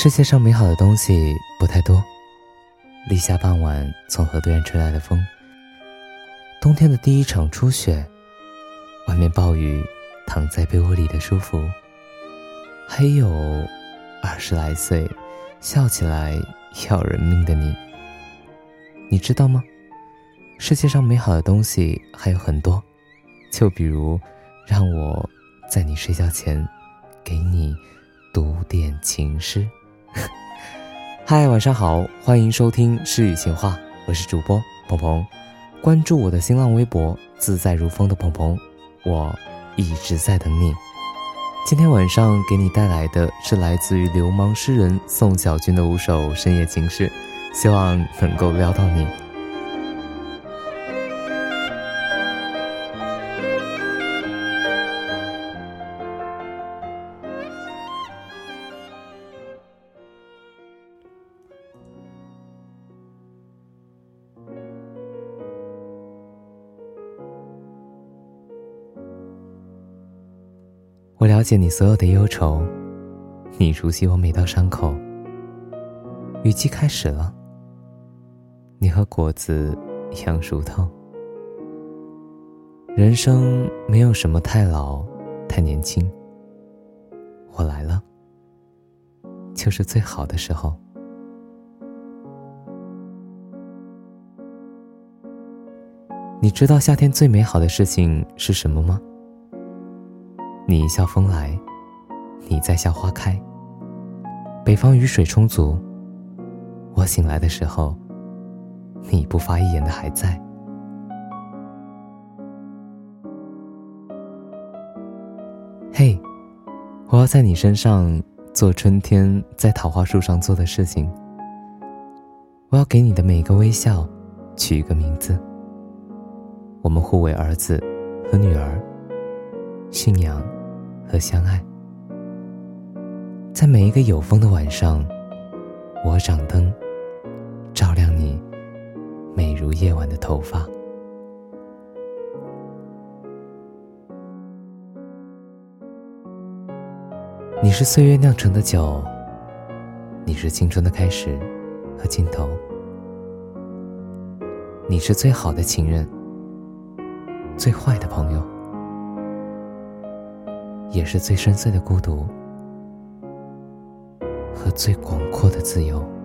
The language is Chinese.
世界上美好的东西不太多。立夏傍晚，从河对岸吹来的风，冬天的第一场初雪，外面暴雨，躺在被窝里的舒服，还有二十来岁，笑起来要人命的你。你知道吗？世界上美好的东西还有很多，就比如，让我在你睡觉前，给你读点情诗。嗨，晚上好，欢迎收听诗与情话，我是主播鹏鹏，关注我的新浪微博“自在如风”的鹏鹏，我一直在等你。今天晚上给你带来的是来自于流氓诗人宋小军的五首深夜情诗，希望能够撩到你。我了解你所有的忧愁，你熟悉我每道伤口。雨季开始了，你和果子一样熟透。人生没有什么太老，太年轻。我来了，就是最好的时候。你知道夏天最美好的事情是什么吗？你一笑风来，你在笑花开。北方雨水充足，我醒来的时候，你不发一言的还在。嘿，我要在你身上做春天在桃花树上做的事情。我要给你的每一个微笑取一个名字。我们互为儿子和女儿，信仰。和相爱，在每一个有风的晚上，我掌灯，照亮你美如夜晚的头发。你是岁月酿成的酒，你是青春的开始和尽头，你是最好的情人，最坏的朋友。也是最深邃的孤独和最广阔的自由。